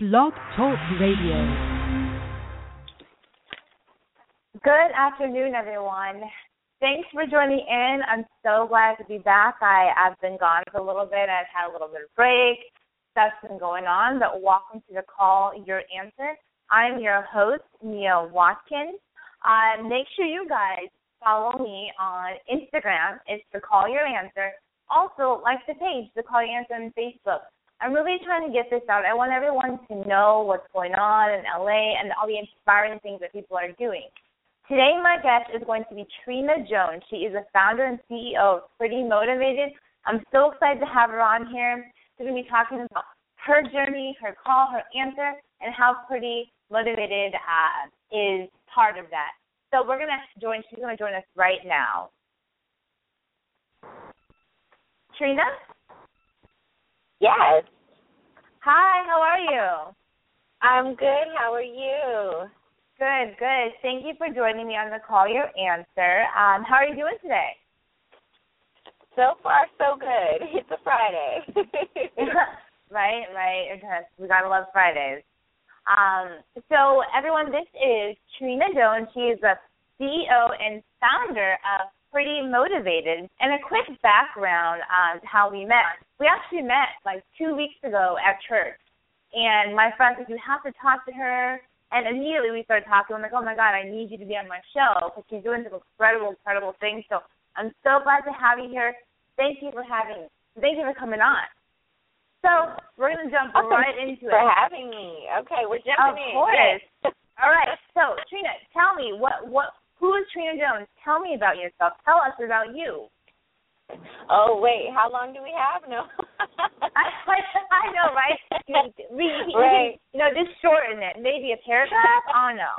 Blog Talk Radio. Good afternoon, everyone. Thanks for joining in. I'm so glad to be back. I, I've been gone for a little bit. I've had a little bit of break. Stuff's been going on, but welcome to the Call Your Answer. I'm your host, Mia Watkins. Uh, make sure you guys follow me on Instagram. It's the Call Your Answer. Also, like the page, the Call Your Answer on Facebook. I'm really trying to get this out. I want everyone to know what's going on in LA and all the inspiring things that people are doing. Today, my guest is going to be Trina Jones. She is the founder and CEO of Pretty Motivated. I'm so excited to have her on here. We're going to be talking about her journey, her call, her answer, and how Pretty Motivated uh, is part of that. So we're going to join. She's going to join us right now. Trina. Yes. Hi, how are you? I'm good. How are you? Good, good. Thank you for joining me on the Call Your Answer. Um, how are you doing today? So far, so good. It's a Friday. right, right. Because we gotta love Fridays. Um, so everyone, this is Trina Jones. She is the CEO and founder of Pretty Motivated. And a quick background on how we met. We actually met like two weeks ago at church. And my friend said, You have to talk to her. And immediately we started talking. I'm like, Oh my God, I need you to be on my show because she's doing some incredible, incredible things. So I'm so glad to have you here. Thank you for having me. thank you for coming on. So we're gonna jump awesome. right into for it. For having me. Okay, we're jumping of in. Of course. Yes. All right. So Trina, tell me what what who is Trina Jones? Tell me about yourself. Tell us about you. Oh wait, how long do we have? No. I, I know, right? We, right. You know, just shorten it. Maybe a paragraph. Oh no.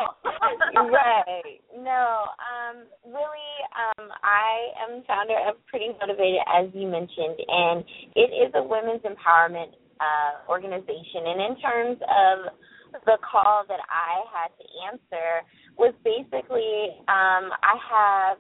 right. No. Um. Really. Um. I am founder of Pretty Motivated, as you mentioned, and it is a women's empowerment uh, organization. And in terms of the call that I had to answer was basically um, I have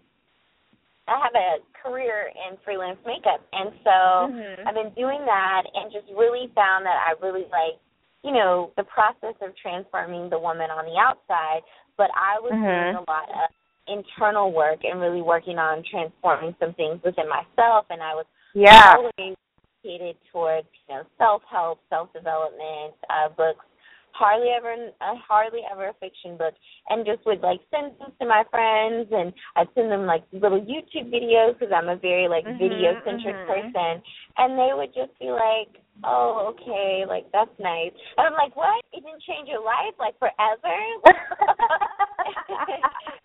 I have a career in freelance makeup, and so mm-hmm. I've been doing that, and just really found that I really like, you know, the process of transforming the woman on the outside. But I was mm-hmm. doing a lot of internal work and really working on transforming some things within myself, and I was yeah. always dedicated towards you know self help, self development uh, books hardly ever uh, hardly ever a fiction book and just would like send them to my friends and I'd send them like little YouTube videos because I'm a very like mm-hmm, video centric mm-hmm. person and they would just be like oh okay like that's nice. And I'm like what? It didn't change your life like forever?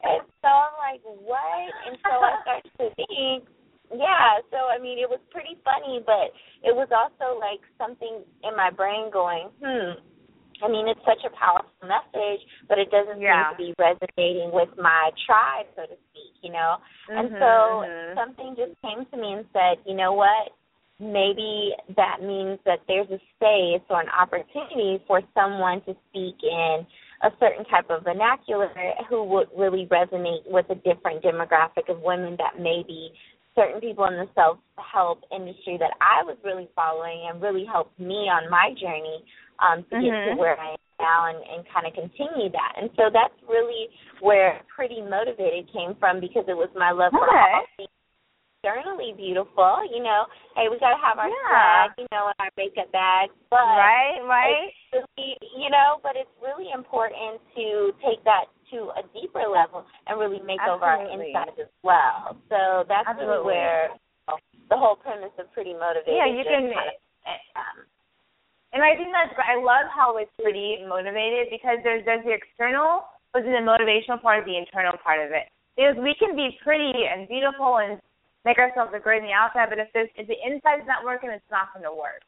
And so I'm like what? And so I started to think yeah, so I mean, it was pretty funny, but it was also like something in my brain going, hmm, I mean, it's such a powerful message, but it doesn't yeah. seem to be resonating with my tribe, so to speak, you know? Mm-hmm, and so mm-hmm. something just came to me and said, you know what? Maybe that means that there's a space or an opportunity for someone to speak in a certain type of vernacular who would really resonate with a different demographic of women that maybe certain people in the self help industry that I was really following and really helped me on my journey um, to mm-hmm. get to Mm-hmm. where I am now and, and kind of continue that. And so that's really where Pretty Motivated came from because it was my love for okay. all things externally beautiful. You know, hey, we got to have our yeah. swag, you know, and our makeup bags. But right, right. Really, you know, but it's really important to take that to a deeper level and really make Absolutely. over our insides as well. So that's Absolutely. really where you know, the whole premise of Pretty Motivated. Yeah, you can. Kind of, um, and I think that's I love how it's pretty motivated because there's there's the external, but then the motivational part is the internal part of it. Because we can be pretty and beautiful and make ourselves look great on the outside, but if there's if the inside's not working, it's not going to work.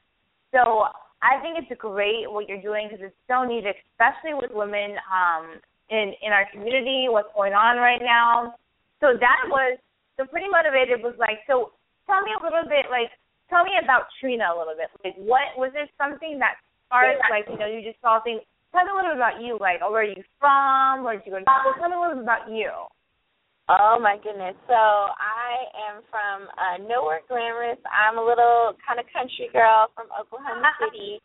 So I think it's great what you're doing because it's so needed, especially with women um, in in our community. What's going on right now? So that was so pretty motivated. Was like so. Tell me a little bit like tell me about Trina a little bit. Like, what was there something that sparked? Like, you know, you just saw things. Tell me a little bit about you. Like, oh, where are you from? Where did you go to school? Tell me a little bit about you. Oh my goodness. So I am from uh nowhere glamorous. I'm a little kind of country girl from Oklahoma City.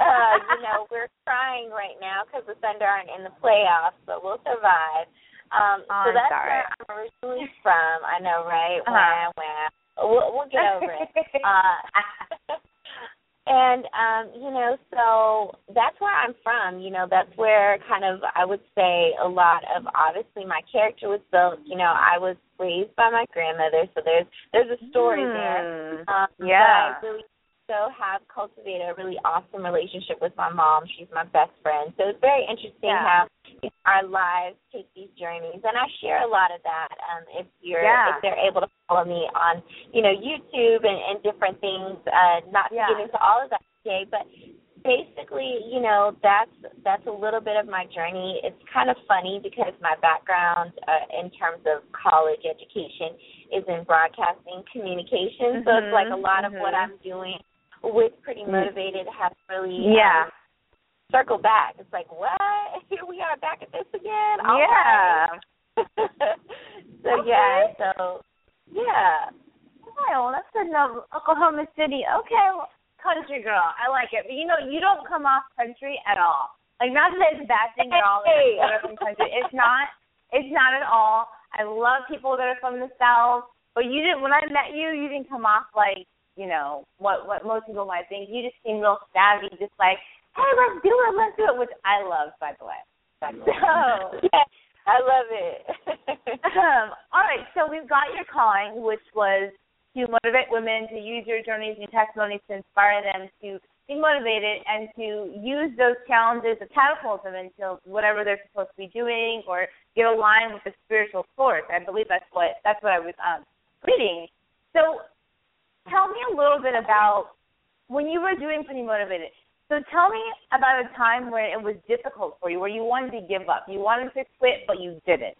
uh, you know, we're crying right now because the Thunder aren't in the playoffs, but we'll survive. Um, oh, so that's sorry. where I'm originally from. I know, right? Uh-huh. Wah, wah. We'll, we'll get over it. Uh, and um, you know, so that's where I'm from. You know, that's where kind of I would say a lot of obviously my character was built. You know, I was raised by my grandmother, so there's there's a story there. Um, yeah. I really also have cultivated a really awesome relationship with my mom. She's my best friend. So it's very interesting Yeah. how our lives take these journeys, and I share a lot of that. Um, if you're Yeah. if they're able to follow me on you know YouTube and, and different things, uh, not to get into all of that today, but basically, you know, that's that's a little bit of my journey. It's kind of funny because my background uh, in terms of college education is in broadcasting communication, so it's like a lot of what mhm. I'm doing with Pretty Motivated has really Yeah. um, circled back. It's like, what? Here we are back at this again. All yeah. right. so Okay. yeah, so yeah. Well that's enough. Oklahoma City. Okay, well, country girl. I like it. But you know, you don't come off country at all. Like not that it's a bad thing at all. Hey. country. It's not. It's not at all. I love people that are from the south. But you didn't. When I met you, you didn't come off like you know what what most people might think. You just seem real savvy, just like, hey, let's do it, let's do it, which I love, by the way. So. yeah, I love it. um, all right, so we've got your calling, which was to motivate women to use your journeys and testimonies to inspire them to be motivated and to use those challenges to catapult them into whatever they're supposed to be doing or get aligned with the spiritual source. I believe that's what that's what I was um, reading. So, tell me a little bit about when you were doing Pretty Motivated. So tell me about a time where it was difficult for you, where you wanted to give up, you wanted to quit, but you didn't.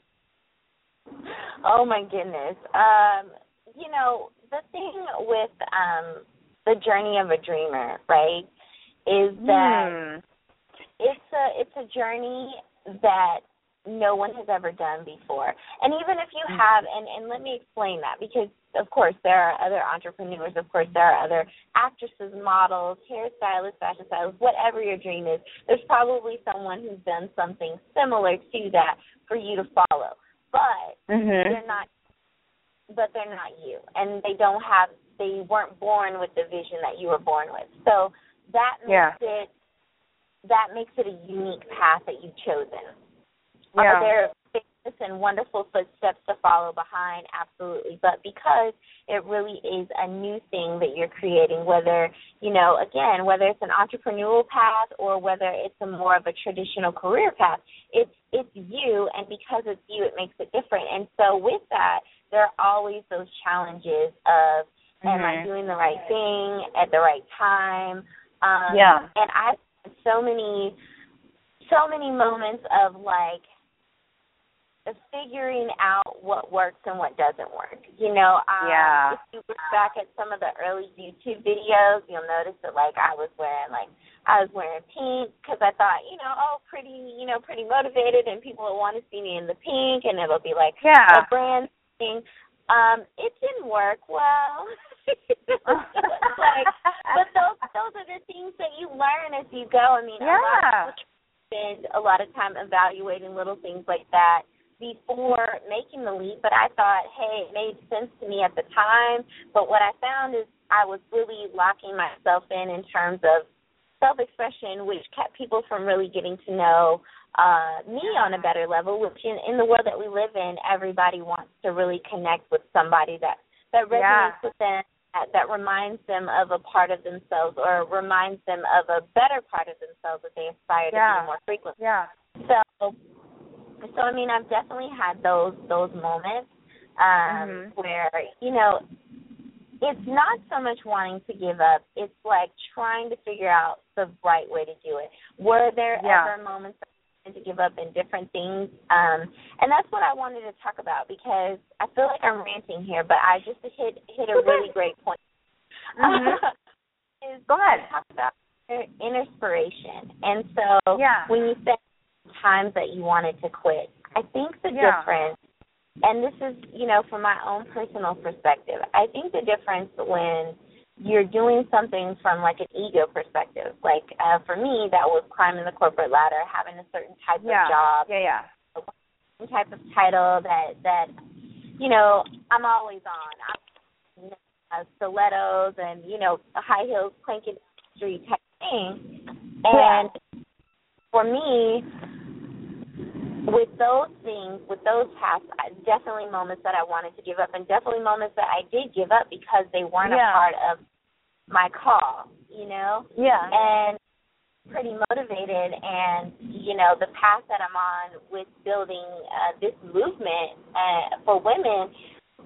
oh my goodness. Um, you know, the thing with um the journey of a dreamer, right, is that Hmm. it's a it's a journey that no one has ever done before. And even if you have and and let me explain that because of course there are other entrepreneurs, of course there are other actresses, models, hairstylists, fashion stylists, whatever your dream is, there's probably someone who's done something similar to that for you to follow. But Mhm. they're not but they're not you and they don't have they weren't born with the vision that you were born with so that makes Yeah. it that makes it a unique path that you've chosen Yeah. are there famous and wonderful footsteps to follow behind absolutely but because it really is a new thing that you're creating whether you know again whether it's an entrepreneurial path or whether it's a more of a traditional career path it's it's you and because it's you it makes it different and so with that there are always those challenges of am I Mhm. doing the right thing at the right time um Yeah. and I've had so many so many moments of like figuring out what works and what doesn't work. You know, um, Yeah. if you look back at some of the early YouTube videos, you'll notice that like I was wearing like I was wearing pink because I thought, you know, oh, pretty, you know, pretty motivated, and people will want to see me in the pink, and it'll be like Yeah. a brand thing. Um, it didn't work well. Like, but those those are the things that you learn as you go. I mean, a lot Yeah. of spend a lot of time evaluating little things like that before making the leap. But I thought, hey, it made sense to me at the time. But what I found is I was really locking myself in in terms of self-expression, which kept people from really getting to know uh me on a better level. Which in in the world that we live in, everybody wants to really connect with somebody that that resonates Yeah. with them that, that reminds them of a part of themselves or reminds them of a better part of themselves that they aspire to Yeah. be more frequently. Yeah. So so I mean I've definitely had those those moments um Mhm. where, you know, it's not so much wanting to give up, it's like trying to figure out the right way to do it. Were there Yeah. ever moments that I wanted to give up in different things? Um and that's what I wanted to talk about because I feel like I'm ranting here, but I just hit hit a really great point. Mhm. is Go ahead. talk about inspiration. And so Yeah. when you said times that you wanted to quit, I think the Yeah. difference and this is, you know, from my own personal perspective, I think the difference when you're doing something from like an ego perspective. Like uh, for me, that was climbing the corporate ladder, having a certain type yeah. of job, Yeah, yeah. some type of title that that you know I'm always on. I'm uh, stilettos and you know high heels clanking down the street type thing. And for me, with those things, with those paths, I, definitely moments that I wanted to give up, and definitely moments that I did give up because they weren't Yeah. a part of my call. You know, Yeah. and pretty motivated and you know the path that i'm on with building uh, this movement uh, for women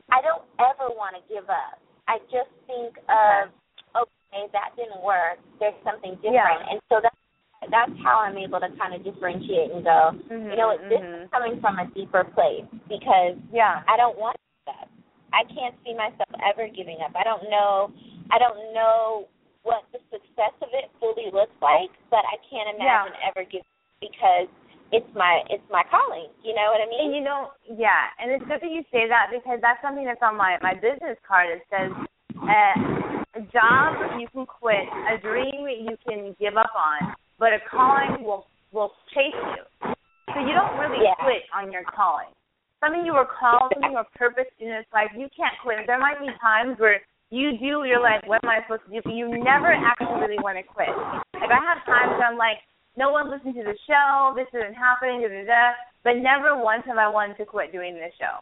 i don't ever want to give up i just think of okay that didn't work there's something different Yeah. and so that's that's how i'm able to kind of differentiate and go Mhm, you know what this mhm. is coming from a deeper place because Yeah. I don't want that. I can't see myself ever giving up. I don't know I don't know what the success of it fully looks like, but I can't imagine ever giving up because it's my it's my calling. You know what I And mean? you know, yeah, and it's good that you say that because that's something that's on my my business card. It says, uh, a job you can quit, a dream you can give up on, but a calling will will chase you. So you don't really Yeah. quit on your calling. Something you were called, something you were purposed in this life, you can't quit. There might be times where you do, you're like, what am I supposed to do? But you never actually really want to quit. Like I have times where I'm like, no one listened to the show, this isn't happening, da da da. But never once have I wanted to quit doing this show.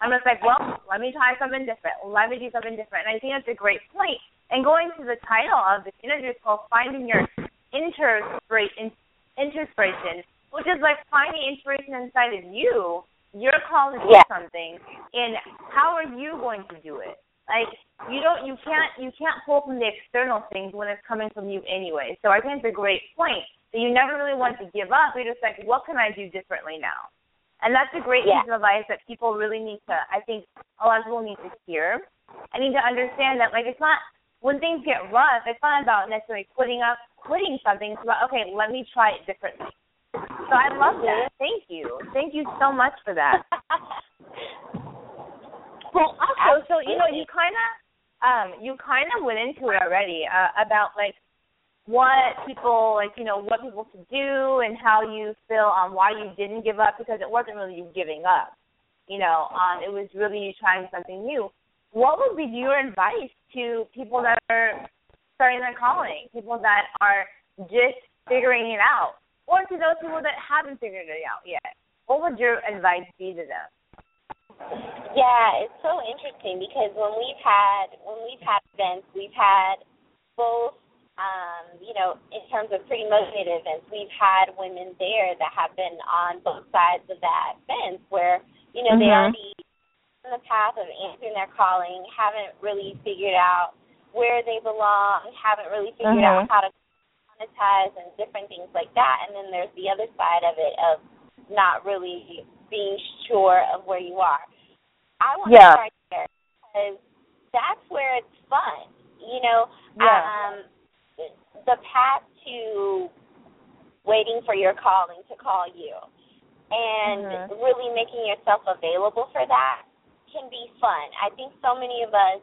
I'm just like, well, let me try something different. Let me do something different. And I think that's a great point. And going to the title of this interview is called Finding Your Inner-spiration, Inspiration, which is like finding inspiration inside of you. You're called to do Yeah. something, and how are you going to do it? Like you don't, you can't, you can't pull from the external things when it's coming from you anyway. So I think it's a great point that you never really want to give up. You're just like, what can I do differently now? And that's a great Yeah. piece of advice that people really need to. I think a lot of people need to hear. I need to understand that, like, it's not when things get rough. It's not about necessarily quitting up, quitting something. It's about okay, let me try it differently. So I love that. Thank you. Thank you so much for that. Well, also, so you know, you kind of, um, you kind of went into it already uh, about like what people like, you know, what people should do and how you feel on why you didn't give up because it wasn't really you giving up. You know, um, it was really you trying something new. What would be your advice to people that are starting their calling, people that are just figuring it out, or to those people that haven't figured it out yet? What would your advice be to them? Yeah, it's so interesting because when we've had when we've had events, we've had both um, you know, in terms of pretty motivated events, we've had women there that have been on both sides of that fence where, you know, they Mhm. already in the path of answering their calling, haven't really figured out where they belong, haven't really figured out Mhm. how to monetize and different things like that. And then there's the other side of it of not really being sure of where you are. I want Yeah. to start there because that's where it's fun. You know, Yeah. um, the path to waiting for your calling to call you and Mhm. really making yourself available for that can be fun. I think so many of us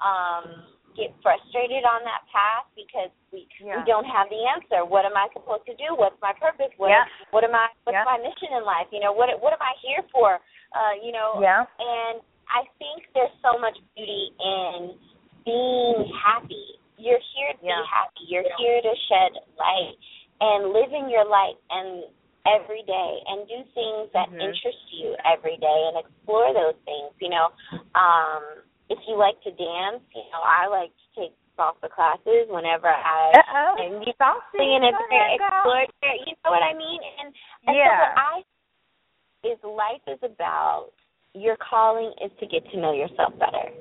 um get frustrated on that path because we Yeah. we don't have the answer. What am I supposed to do? What's my purpose? What Yeah. what am I what's Yeah. my mission in life? You know, what what am I here for? Uh, you know, Yeah. and I think there's so much beauty in being happy. You're here to Yeah. be happy. You're here to shed light and living your light and every day and do things that Mhm. interest you every day and explore those things. You know, um, if you like to dance, you know, I like to take salsa classes whenever I Uh-oh. am Saucy. and Go it's explore you know what I mean? And and Yeah. so what I is life is about your calling is to get to know yourself better.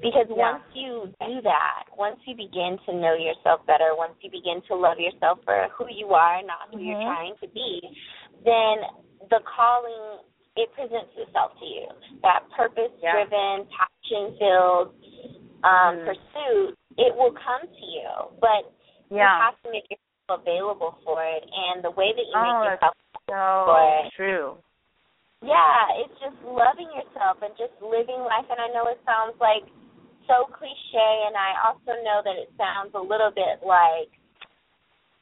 Because Yeah. once you do that, once you begin to know yourself better, once you begin to love yourself for who you are, not who you're Mhm. trying to be, then the calling it presents itself to you. That purpose driven, passion filled um Mhm. pursuit, it will come to you. But you have to make yourself available for it and the way that you Oh, make that's yourself So But- true. yeah, it's just loving yourself and just living life and I know it sounds like so cliche, and I also know that it sounds a little bit like,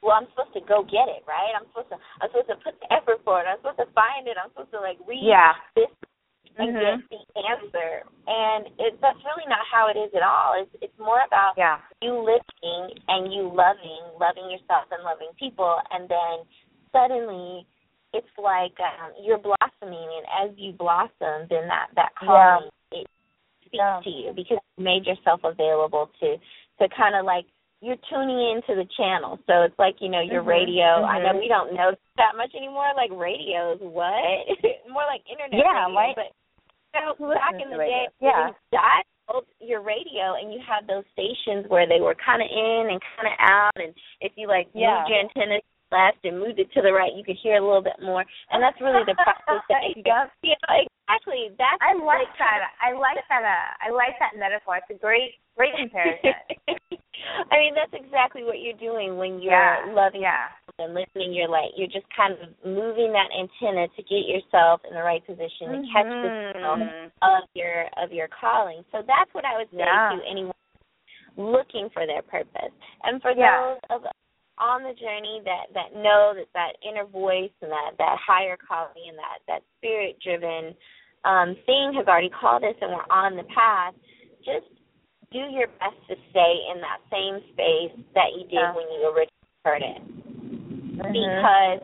well, I'm supposed to go get it, right? I'm supposed to, I'm supposed to put the effort for it. I'm supposed to find it. I'm supposed to like read yeah. this and mm-hmm. get the answer. And it, that's really not how it is at all. It's it's more about yeah. you living and you loving, loving yourself and loving people, and then suddenly it's like um, you're blossoming, and as you blossom, then that that calling yeah. it speaks yeah. to you because you made yourself available to to kind of like you're tuning into the channel. So it's like, you know, your mm-hmm. radio. Mm-hmm. I know we don't know that much anymore, like radios, what? More like internet yeah, radio. Right. But so back in the day, yeah. you dialed your radio and you had those stations where they were kind of in and kind of out, and if you like yeah. moved your antenna left and moved it to the right, you could hear a little bit more. And that's really the process that you yep. yeah, exactly. That's I like that. I like that. Uh, I like that metaphor. It's a great, great comparison. I mean, that's exactly what you're doing when you're yeah. loving yeah. and listening. You're like you're just kind of moving that antenna to get yourself in the right position mm-hmm. to catch the signal of your of your calling. So that's what I would say yeah. to anyone looking for their purpose, and for yeah. those of on the journey that that know that that inner voice and that that higher calling and that that spirit driven um thing has already called us and we're on the path just do your best to stay in that same space that you did when you originally heard it mm-hmm. because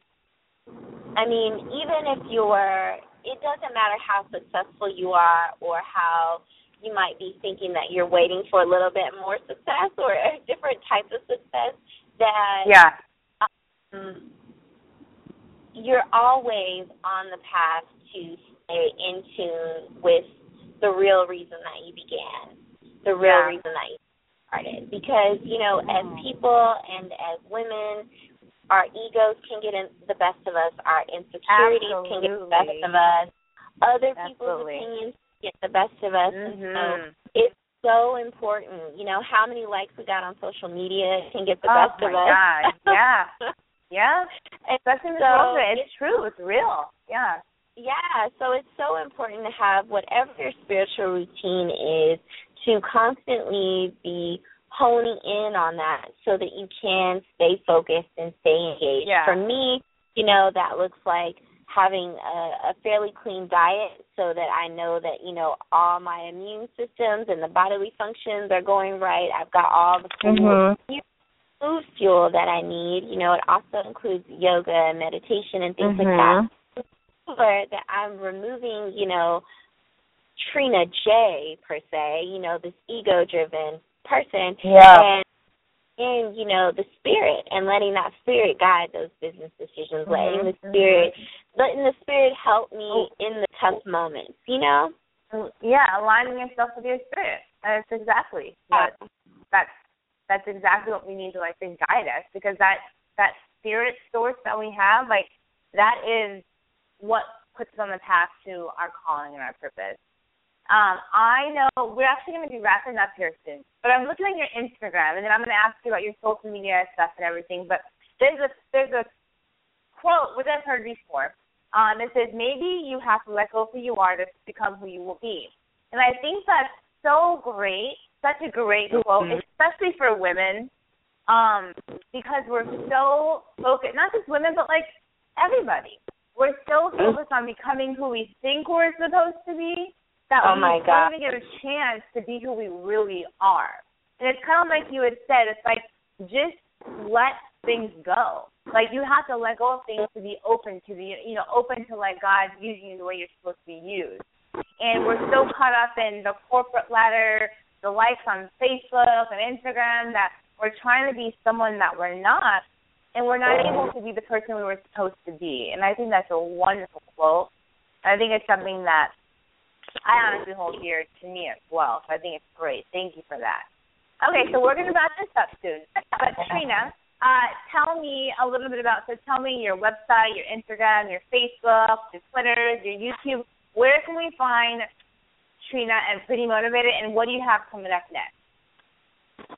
i mean even if you're it doesn't matter how successful you are or how you might be thinking that you're waiting for a little bit more success or a different type of success that yeah. um, you're always on the path to stay in tune with the real reason that you began, the real yeah. reason that you started. Because, you know, as people and as women, our egos can get in the best of us, our insecurities Absolutely. can get the best of us, other people's opinions get the best of us. Mm-hmm. And so it's so important. You know, how many likes we got on social media can get the oh best of us. God. Yeah. yeah. Especially in this so world. It's true. It's real. Yeah. Yeah, so it's so important to have whatever your spiritual routine is to constantly be honing in on that so that you can stay focused and stay engaged. Yeah. For me, you know, that looks like having a, a fairly clean diet so that I know that, you know, all my immune systems and the bodily functions are going right. I've got all the food, Mm-hmm. food fuel that I need. You know, it also includes yoga and meditation and things Mhm. like that. Sure that I'm removing, you know, Trina J per se, you know, this ego driven person Yeah. and in, you know, the spirit and letting that spirit guide those business decisions, letting Mhm, the spirit letting the spirit help me in the tough moments, you know? Yeah, aligning yourself with your spirit. That's exactly what that's that's exactly what we need to like to guide us because that that spirit source that we have, like that is what puts us on the path to our calling and our purpose. Um, I know we're actually going to be wrapping up here soon, but I'm looking at your Instagram, and then I'm going to ask you about your social media stuff and everything. But there's a there's a quote which I've heard before. Um, it says maybe you have to let go of who you are to become who you will be, and I think that's so great, such a great quote, especially for women, um, because we're so focused, not just women, but like everybody. We're so focused on becoming who we think we're supposed to be that Oh we my God. don't even get a chance to be who we really are. And it's kind of like you had said, it's like just let things go. Like you have to let go of things to be open to the, you know, open to like God using you the way you're supposed to be used. And we're so caught up in the corporate ladder, the likes on Facebook and Instagram that we're trying to be someone that we're not, and we're not able to be the person we were supposed to be. And I think that's a wonderful quote. I think it's something that I honestly hold dear to me as well. So I think it's great. Thank you for that. Okay, so we're going to wrap this up soon. But Trina, uh, tell me a little bit about. So tell me your website, your Instagram, your Facebook, your Twitter, your YouTube. Where can we find Trina and Pretty Motivated, and what do you have coming up next?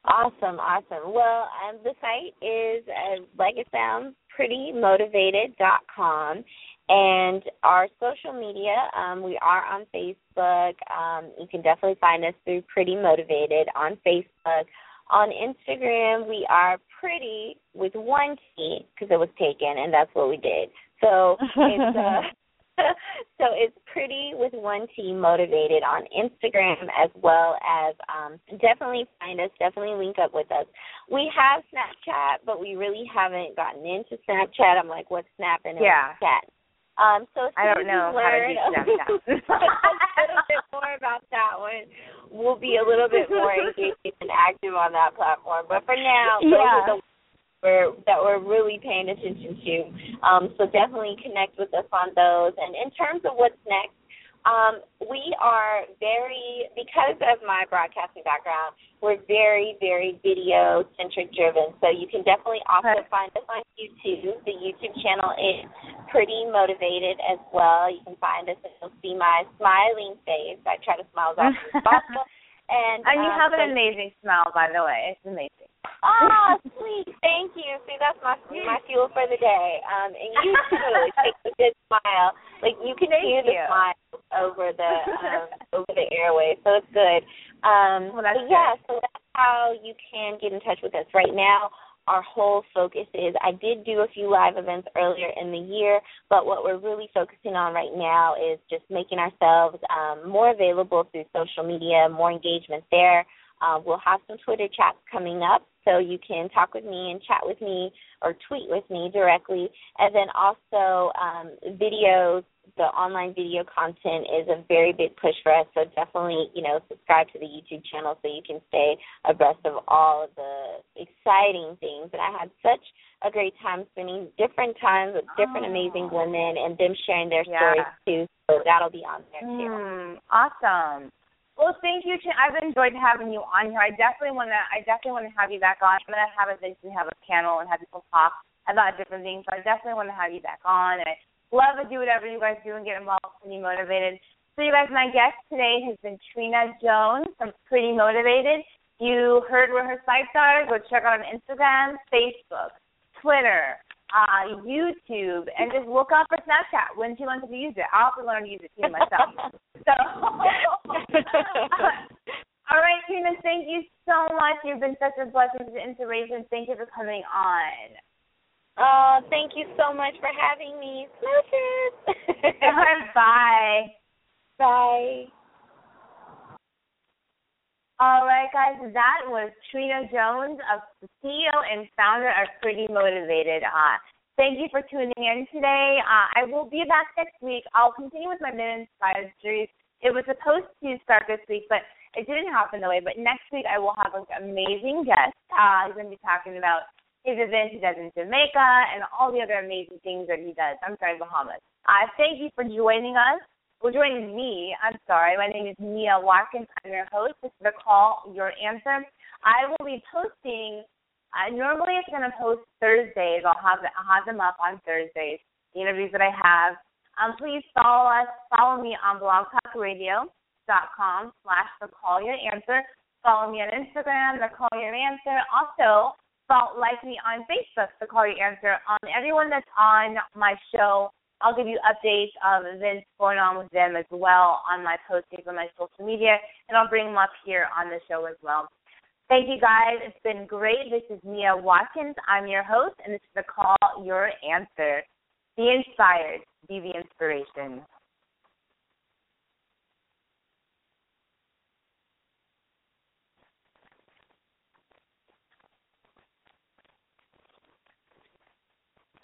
Awesome, awesome. Well, um, the site is, uh, like it sounds, prettymotivated.com. And our social media, um, we are on Facebook. Um, you can definitely find us through Pretty Motivated on Facebook. On Instagram, we are pretty with one T because it was taken, and that's what we did. So it's uh, so it's pretty with one T motivated on Instagram as well as um, definitely find us, definitely link up with us. We have Snapchat, but we really haven't gotten into Snapchat. I'm like, what's snapping? Yeah. Snapchat. Um, so I don't know how to do Snapchat. a little bit more about that one. We'll be a little bit more engaged and active on that platform. But for now, those are the we're, that we're really paying attention to. Um, so definitely connect with us on those. And in terms of what's next, um, we are very because of my broadcasting background, we're very, very video centric driven. So you can definitely also Okay. find us on YouTube. The YouTube channel is pretty motivated as well. You can find us and you'll see my smiling face. I try to smile as often as possible. And, And you um, have so an amazing smile, by the way. It's amazing. Oh, sweet. Thank you. See, that's my my fuel for the day. Um, and you too. It takes a good smile. Like you can Thank hear the smile over the um, over the airways, so it's good. Um, Well, but yeah, so that's how you can get in touch with us. Right now, our whole focus is I did do a few live events earlier in the year, but what we're really focusing on right now is just making ourselves um, more available through social media, more engagement there. Uh, we'll have some Twitter chats coming up, so you can talk with me and chat with me or tweet with me directly. And then also um, videos, the online video content is a very big push for us. So definitely, you know, subscribe to the YouTube channel so you can stay abreast of all of the exciting things. And I had such a great time spending different times with different Oh. amazing women and them sharing their Yeah. stories too. So that'll be on there too. Mm, awesome. Well, thank you. Chin. I've enjoyed having you on here. I definitely want to. I definitely want to have you back on. I'm gonna have eventually have a panel and have people talk about different things. So I definitely want to have you back on. And I love to do whatever you guys do and get involved and be motivated. So, you guys, my guest today has been Trina Jones from Pretty Motivated. You heard where her sites are. Go check out on Instagram, Facebook, Twitter, uh, YouTube, and just look up her Snapchat when she wants to use it. I'll learned to learn to use it too myself. So, all right, Trina, thank you so much. You've been such a blessing and inspiration. Thank you for coming on. Oh, thank you so much for having me. Smooches. Bye. Bye. All right, guys, that was Trina Jones, of the CEO and founder of Pretty Motivated. Uh, thank you for tuning in today. Uh, I will be back next week. I'll continue with my Men Inspired series. It was supposed to start this week, but it didn't happen the way. But next week, I will have an amazing guest. Uh, he's going to be talking about his event he does in Jamaica and all the other amazing things that he does. I'm sorry, Bahamas. Uh, thank you for joining us. Well, joining me, I'm sorry. My name is Mia Watkins. I'm your host. This is the Call Your Answer. I will be posting. Uh, normally, it's going to post Thursdays. I'll have I'll have them up on Thursdays. The interviews that I have. Um, please follow us. Follow me on blogtalkradio.com slash the Call Your Answer. Follow me on Instagram, the Call Your Answer. Also, follow, like me on Facebook, the Call Your Answer. On everyone that's on my show I'll give you updates of events going on with them as well on my postings on my social media, and I'll bring them up here on the show as well. Thank you guys. It's been great. This is Mia Watkins. I'm your host, and this is the Call Your Answer. Be inspired. Be the inspiration.